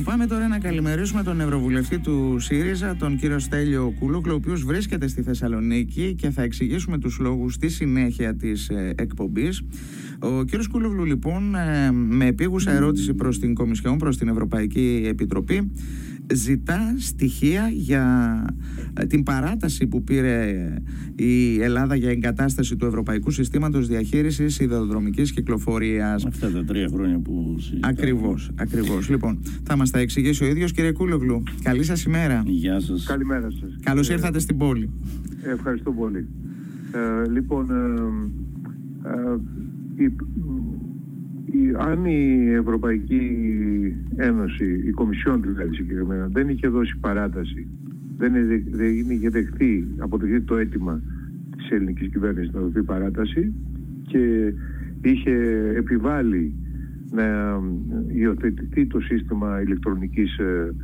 Λοιπόν, πάμε τώρα να καλημερίσουμε τον Ευρωβουλευτή του ΣΥΡΙΖΑ, τον κύριο Στέλιο Κούλοκλο, ο οποίος βρίσκεται στη Θεσσαλονίκη και θα εξηγήσουμε τους λόγους στη συνέχεια της ε, εκπομπής. Ο κύριος Κούλογλου λοιπόν ε, με επίγουσα ερώτηση προς την Κομισιόν, προς την Ευρωπαϊκή Επιτροπή ζητά στοιχεία για ε, την παράταση που πήρε η Ελλάδα για εγκατάσταση του Ευρωπαϊκού Συστήματος Διαχείρισης Ιδεοδρομικής Κυκλοφορίας. Αυτά τα τρία χρόνια που συζητάμε. Ακριβώς, ακριβώς. Λοιπόν, θα μας τα εξηγήσει ο ίδιος κύριε Κούλογλου. Καλή σας ημέρα. Γεια σας. Καλημέρα σας. Καλώς ήρθατε στην πόλη. Ευχαριστώ πολύ. Ε, λοιπόν, ε, ε, η, η, αν η Ευρωπαϊκή Ένωση, η Κομισιόν δηλαδή συγκεκριμένα, δεν είχε δώσει παράταση, δεν, δεν είχε δεχθεί, αποδεχθεί το αίτημα της ελληνικής κυβέρνησης να δοθεί παράταση και είχε επιβάλει να υιοθετηθεί το σύστημα ηλεκτρονικής ε,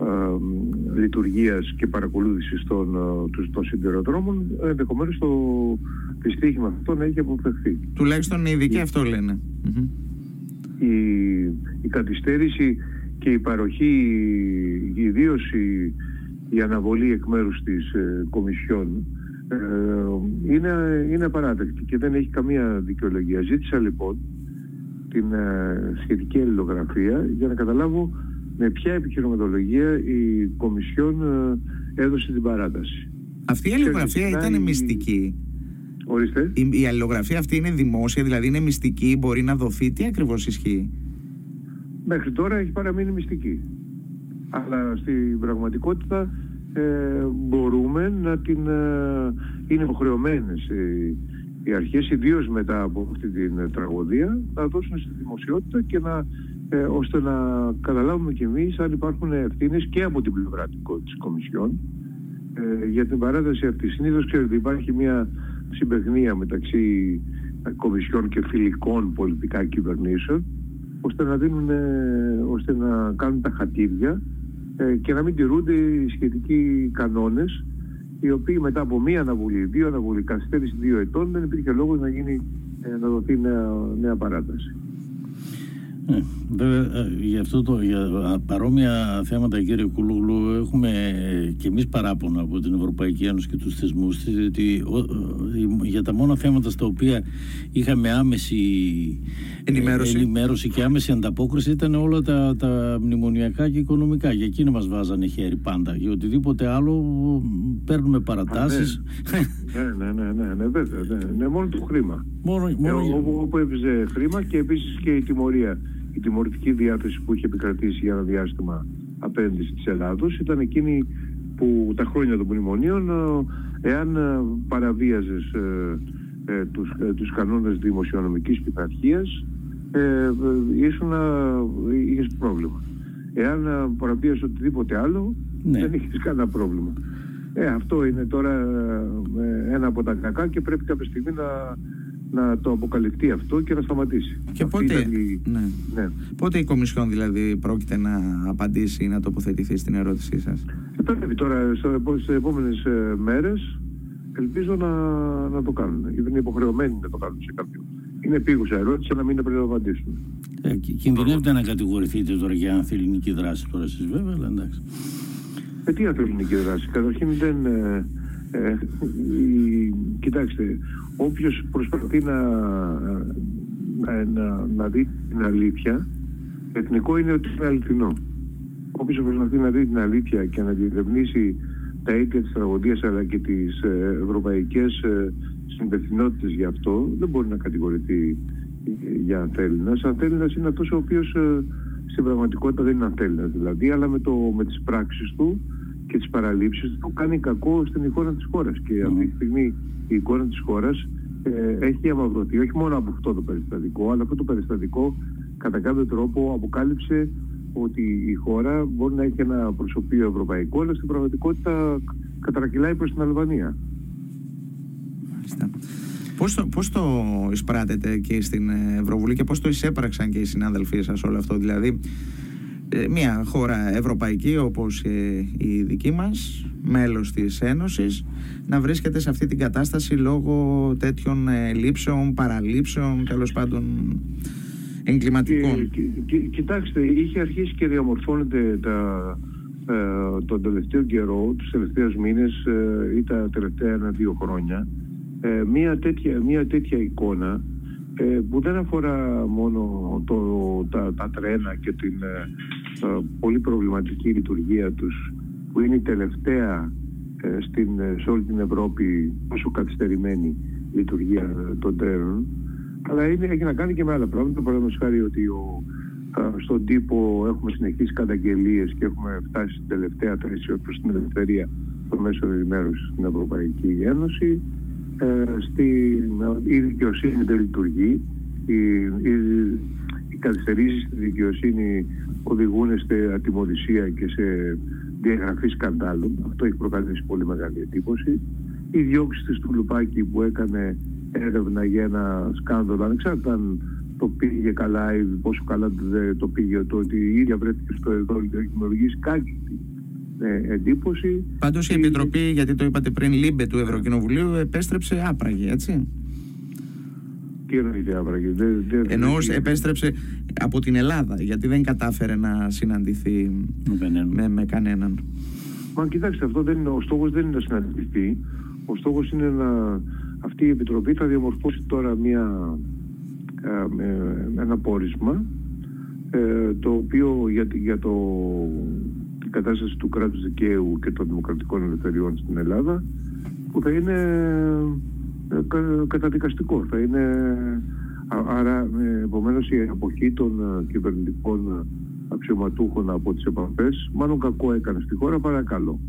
ε, λειτουργίας και παρακολούθησης των, ε, των σιδηροδρόμων ενδεχομένως το δυστύχημα αυτό να έχει αποφευθεί. Τουλάχιστον οι ειδικοί αυτό λένε. Η, η καθυστέρηση και η παροχή, ιδίω η, η αναβολή εκ μέρους της ε, Κομισιόν ε, είναι, είναι απαράδεκτη και δεν έχει καμία δικαιολογία. Ζήτησα λοιπόν την ε, σχετική αλληλογραφία για να καταλάβω με ποια επιχειρηματολογία η Κομισιόν ε, έδωσε την παράταση. Αυτή η αλληλογραφία ήταν μυστική. Ορίστε. Η, η αλληλογραφία αυτή είναι δημόσια, δηλαδή είναι μυστική, μπορεί να δοθεί. Τι ακριβώς ισχύει; Μέχρι τώρα έχει παραμείνει μυστική. Αλλά στην πραγματικότητα ε, μπορούμε να την... Ε, είναι υποχρεωμένες ε, οι αρχές, ιδίως μετά από αυτή την τραγωδία, να δώσουν στη δημοσιότητα και να, ε, ώστε να καταλάβουμε κι εμείς αν υπάρχουν ευθύνες και από την πλευρά της Κομισιόν ε, για την παράταση αυτής. Συνήθως ξέρετε υπάρχει μια συμπεγνία μεταξύ κομισιών και φιλικών πολιτικά κυβερνήσεων ώστε να, δίνουν, ώστε να κάνουν τα χατήρια ε, και να μην τηρούνται οι σχετικοί κανόνες οι οποίοι μετά από μία αναβολή, δύο αναβολή, καθυστέρηση δύο ετών δεν υπήρχε λόγος να, γίνει, ε, να δοθεί νέα, νέα παράταση. Ναι, βέβαια, ε, για, αυτό το, για παρόμοια θέματα, κύριε Κουλούγλου, έχουμε και εμείς παράπονα από την Ευρωπαϊκή Ένωση και τους θεσμούς ότι, για τα μόνα θέματα στα οποία είχαμε άμεση ενημέρωση, ενημέρωση και άμεση ανταπόκριση ήταν όλα τα, τα μνημονιακά και οικονομικά. Για εκείνα μας βάζανε χέρι πάντα. Για οτιδήποτε άλλο παίρνουμε παρατάσεις. ναι, ναι, ναι, ναι, ναι, βέβαια, ναι, ναι, μόνο το χρήμα. Μόνο, μόνο ε, όπου, όπου έπαιζε χρήμα και επίσης και η τιμωρία η τιμωρητική διάθεση που είχε επικρατήσει για ένα διάστημα απέναντι της Ελλάδος ήταν εκείνη που τα χρόνια των μνημονίων ε, εάν ε, παραβίαζες ε, ε, τους, ε, τους κανόνες δημοσιονομικής πειθαρχίας ε, ήσουν, είχες πρόβλημα. Εάν παραβίαζες οτιδήποτε άλλο ναι. δεν είχες κανένα πρόβλημα. Ε, αυτό είναι τώρα ένα από τα κακά και πρέπει κάποια στιγμή να, να το αποκαλυφθεί αυτό και να σταματήσει. Και πότε, η... ναι. Ναι. πότε η Κομισιόν δηλαδή πρόκειται να απαντήσει ή να τοποθετηθεί στην ερώτησή σας; Πρέπει τώρα στις επόμενες ε, μέρες ελπίζω να, να το κάνουν. Γιατί είναι υποχρεωμένοι να το κάνουν σε κάποιον. Είναι επίγουσα ερώτηση, να μην πρέπει να απαντήσουν. Ε, κινδυνεύετε να κατηγορηθείτε τώρα για ανθεληνική δράση τώρα εσείς βέβαια, αλλά εντάξει. Ε, τι ανθεληνική δράση. Καταρχήν δεν... Ε, ε, κοιτάξτε, όποιος προσπαθεί να, να, να δει την αλήθεια, εθνικό είναι ότι είναι αληθινό. Όποιος προσπαθεί να δει την αλήθεια και να διερευνήσει τα αίτια της τραγωδίας αλλά και τις ε, ευρωπαϊκές ε, συμπευθυνότητες γι' αυτό, δεν μπορεί να κατηγορηθεί για ανθέληνας. Ανθέληνας είναι αυτός ο οποίος στην πραγματικότητα δεν είναι ανθέληνας δηλαδή, αλλά με, το, με τις πράξεις του και τις παραλήψεις του κάνει κακό στην εικόνα της χώρας. Και αυτή τη στιγμή η εικόνα της χώρας ε, έχει αμαυρωθεί όχι μόνο από αυτό το περιστατικό αλλά αυτό το περιστατικό κατά κάποιο τρόπο αποκάλυψε ότι η χώρα μπορεί να έχει ένα προσωπείο ευρωπαϊκό αλλά στην πραγματικότητα κατρακυλάει προς την Αλβανία. Πώς το, πώς το εισπράτετε και στην Ευρωβουλή και πώς το εισέπραξαν και οι συνάδελφοί σας όλο αυτό δηλαδή ε, μια χώρα ευρωπαϊκή όπως ε, η δική μας, μέλος της Ένωσης, να βρίσκεται σε αυτή την κατάσταση λόγω τέτοιων ε, λήψεων, παραλήψεων, τέλος πάντων εγκληματικών. κοιτάξτε, είχε αρχίσει και διαμορφώνεται τα, ε, τον τελευταίο καιρό, τους τελευταίους μήνες ε, ή τα τελευταία ένα-δύο χρόνια, ε, μια, τέτοια, μια τέτοια εικόνα ε, που δεν αφορά μόνο το, τα, τα τρένα και την πολύ προβληματική λειτουργία τους που είναι η τελευταία στην, σε όλη την Ευρώπη όσο καθυστερημένη λειτουργία των τρένων αλλά είναι, έχει να κάνει και με άλλα πράγματα. Παραδείγματος χάρη ότι ο, στον τύπο έχουμε συνεχίσει καταγγελίες και έχουμε φτάσει στην τελευταία θέση προς την ελευθερία των μέσων ενημέρωσης στην Ευρωπαϊκή Ένωση. Ε, στη, η δικαιοσύνη δεν λειτουργεί. Οι, οι, οι καθυστερήσεις στη δικαιοσύνη οδηγούν σε ατιμορρησία και σε διαγραφή σκανδάλων. Αυτό έχει προκαλέσει πολύ μεγάλη εντύπωση. Η διώξη της του Λουπάκη που έκανε έρευνα για ένα σκάνδαλο, ανεξάρτητα αν το πήγε καλά ή πόσο καλά το πήγε το ότι η ίδια βρέθηκε στο εδώ έχει δημιουργήσει κάτι ε, εντύπωση. Πάντως η Επιτροπή, γιατί το είπατε πριν, LIBE του Ευρωκοινοβουλίου επέστρεψε άπραγη, έτσι. Τι εννοείτε άπραγη; Δεν, δεν, Εννοώ επέστρεψε από την Ελλάδα, γιατί δεν κατάφερε να συναντηθεί με, με κανέναν. Μα κοιτάξτε, αυτό δεν είναι, ο στόχος δεν είναι να συναντηθεί. Ο στόχος είναι να αυτή η Επιτροπή θα διαμορφώσει τώρα μια, ε, ένα πόρισμα ε, το οποίο για, για το, την κατάσταση του κράτους δικαίου και των δημοκρατικών ελευθεριών στην Ελλάδα που θα είναι ε, καταδικαστικό. Θα είναι, άρα επομένως η εποχή των κυβερνητικών αξιωματούχων από τις επαφές μάλλον κακό έκανε στη χώρα παρακαλώ.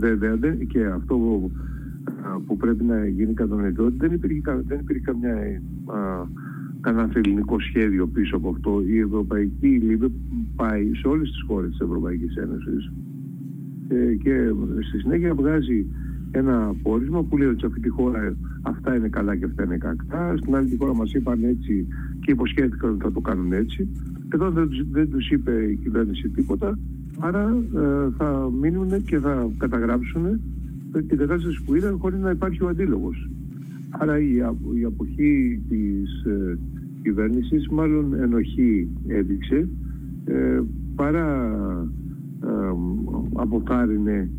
Ε, και αυτό που πρέπει να γίνει κατανοητό ότι δεν υπήρχε, δεν υπήρχε καμιά, α, κανένα ελληνικό σχέδιο πίσω από αυτό. Η Ευρωπαϊκή LIBE πάει σε όλες τις χώρες της Ευρωπαϊκής Ένωσης ε, και στη συνέχεια βγάζει ένα πόρισμα που λέει ότι σε αυτή τη χώρα αυτά είναι καλά και αυτά είναι κακά. Στην άλλη τη χώρα μας είπαν έτσι και υποσχέθηκαν ότι θα το κάνουν έτσι. Εδώ δεν, δεν τους είπε η κυβέρνηση τίποτα. Άρα ε, θα μείνουν και θα καταγράψουν την κατάσταση που είδαν χωρίς να υπάρχει ο αντίλογος. Άρα η, η αποχή της ε, κυβέρνησης μάλλον ενοχή έδειξε ε, παρά ε, αποθάρρυνε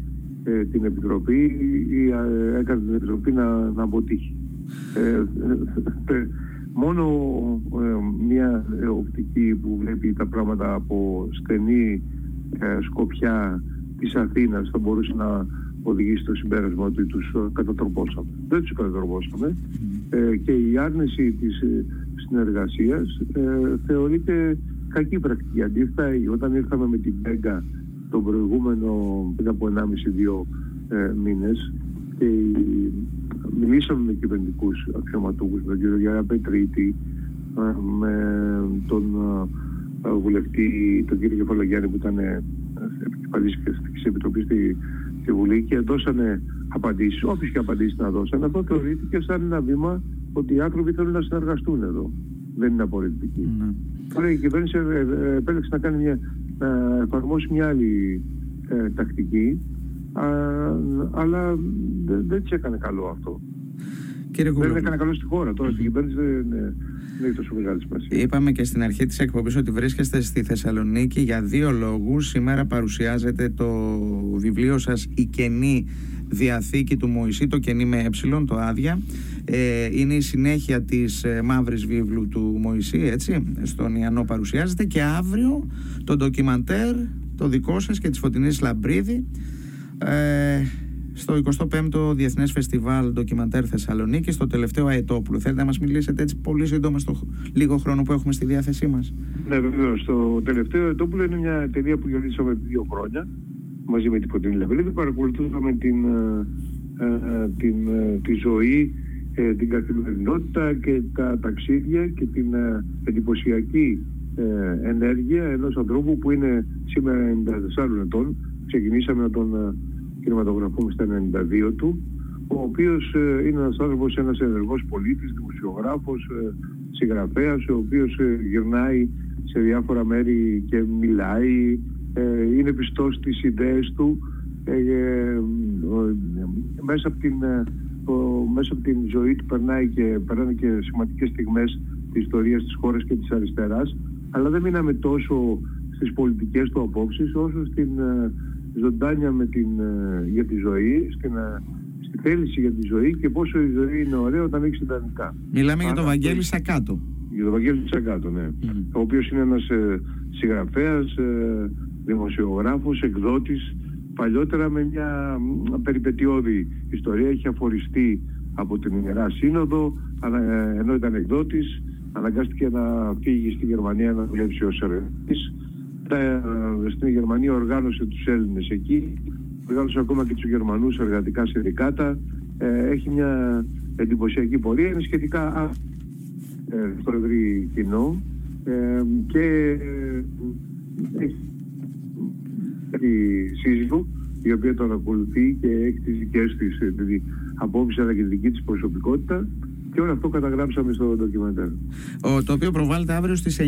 ε, την Επιτροπή ή ε, έκανε την Επιτροπή να, να αποτύχει. μόνο μια οπτική που βλέπει τα πράγματα από στενή σκοπιά της Αθήνας θα μπορούσε να οδηγήσει στο συμπέρασμα ότι τους ε, κατατροπώσαμε. Δεν τους κατατροπώσαμε ε, και η άρνηση της ε, συνεργασίας ε, θεωρείται κακή πρακτική. Αντίθετα, όταν ήρθαμε με την ΠΕΓΚΑ τον προηγούμενο πριν από 1,5-2 ε, μήνες και μιλήσαμε με κυβερνητικούς αξιωματούχους, με τον κύριο Γιάννα Πετρίτη, με τον βουλευτή, τον κύριο Κεφαλογιάννη που ήταν επικεφαλής της Επιτροπής στη στη Βουλή και δώσανε απαντήσεις, όποιες και απαντήσεις να δώσανε, αυτό θεωρήθηκε σαν ένα βήμα ότι οι άνθρωποι θέλουν να συνεργαστούν εδώ. Δεν είναι απορριπτική. Ναι. Άρα η κυβέρνηση ε, ε, επέλεξε να, κάνει μια, να εφαρμόσει μια άλλη ε, τακτική, α, αλλά δεν, δεν της έκανε καλό αυτό. Κύριε δεν έκανε καλό στη χώρα. Τώρα στην κυβέρνηση δεν, δεν έχει τόσο μεγάλη σημασία. Είπαμε και στην αρχή της εκπομπής ότι βρίσκεστε στη Θεσσαλονίκη για δύο λόγους. Σήμερα παρουσιάζεται το βιβλίο σας Η Κενή Διαθήκη του Μωυσή, το κενή με ε, το άδεια. Ε, είναι η συνέχεια της ε, μαύρης βίβλου του Μωυσή, έτσι, στον Ιαννό παρουσιάζεται και αύριο το ντοκιμαντέρ, το δικό σας και της Φωτεινής Λαμπρίδη ε, στο 25ο Διεθνές Φεστιβάλ Ντοκιμαντέρ Θεσσαλονίκη, στο τελευταίο αετόπουλο. Θέλετε να μας μιλήσετε έτσι πολύ σύντομα στο λίγο χρόνο που έχουμε στη διάθεσή μας; Ναι, βεβαίως. Το τελευταίο αετόπουλο είναι μια εταιρεία που γεννήσαμε δύο χρόνια μαζί με την Φωτεινή Λαβρίδη. Παρακολουθούσαμε την, ε, ε, την, ε, τη ζωή, την καθημερινότητα και τα ταξίδια και την εντυπωσιακή ενέργεια ενός ανθρώπου που είναι σήμερα 94 ετών. Ξεκινήσαμε να τον κινηματογραφούμε στα 92 του, ο οποίος ε, είναι ένας άνθρωπος, ένας ενεργός πολίτης, δημοσιογράφος, ε, συγγραφέας, ο οποίος ε, γυρνάει σε διάφορα μέρη και μιλάει, είναι πιστός στις ιδέες του, μέσα από την, μέσα από την ζωή του περνάει και, περνάει και σημαντικές στιγμές της ιστορίας της χώρας και της αριστεράς, αλλά δεν μείναμε τόσο στις πολιτικές του απόψεις, όσο στην ε, ζωντάνια με την, ε, για τη ζωή, στην, ε, στη θέληση για τη ζωή και πόσο η ζωή είναι ωραία όταν έχεις ιδανικά. Μιλάμε για τον Βαγγέλη Σακάτο. Για τον Βαγγέλη Σακάτο, ναι. Mm. Ο οποίος είναι ένας ε, συγγραφέας, ε, δημοσιογράφος, εκδότης, παλιότερα με μια μ, περιπετειώδη ιστορία. Έχει αφοριστεί από την Ιερά Σύνοδο, ανα- ε, ενώ ήταν εκδότης, αναγκάστηκε να φύγει στη Γερμανία να δουλέψει ως εργατής. Ε, Στην Γερμανία οργάνωσε τους Έλληνες εκεί, οργάνωσε ακόμα και τους Γερμανούς εργατικά συνδικάτα. Ε, Έχει μια εντυπωσιακή πορεία, είναι σχετικά α- ε, στο ευρύ κοινό. Ε, και ε, έχει έχει σύζυγο η οποία τον ακολουθεί και έχει τις δικές της ε, δηλαδή, απόψεις αλλά και τη δική της προσωπικότητα και όλο αυτό καταγράψαμε στο ντοκιμαντέρ. Ο, το οποίο προβάλλεται αύριο στις 9.30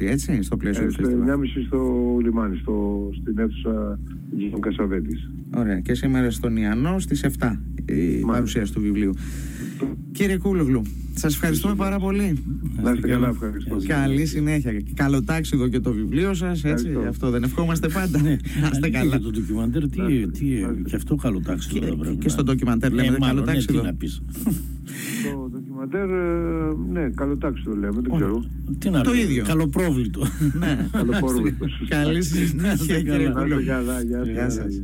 έτσι, στο πλαίσιο Ε, του στο φεστιβάλ. 9.30 στο λιμάνι, στο, στην αίθουσα Γιώργου Κασαβέτης. Ωραία. Και σήμερα στον Ιαννό στις 7 η παρουσίαση του βιβλίου. Κύριε Κούλογλου, σας ευχαριστούμε πάρα πολύ. Να είστε καλά, ευχαριστώ. Καλή συνέχεια. Καλό τάξιδο και το βιβλίο σας, έτσι. Ευχαριστώ. Αυτό δεν ευχόμαστε πάντα. Να είστε Ναι, καλά. Για το ντοκιμαντέρ, τι, τι, και αυτό καλό τάξιδο Και- θα πρέπει και να- στο ντοκιμαντέρ Ε, λέμε καλό μάλλον, ναι, τάξιδο. Τι να πεις. Το ντοκιμαντέρ, ε, ναι, καλό τάξη το λέμε, δεν ξέρω. Τι να Το πει, ίδιο. Καλοπρόβλητο. Ναι. Καλό πόρβο. Καλή συνέχεια, κύριε καλά. Να είστε Κούλογλου. καλά, γεια σας. Γεια σας.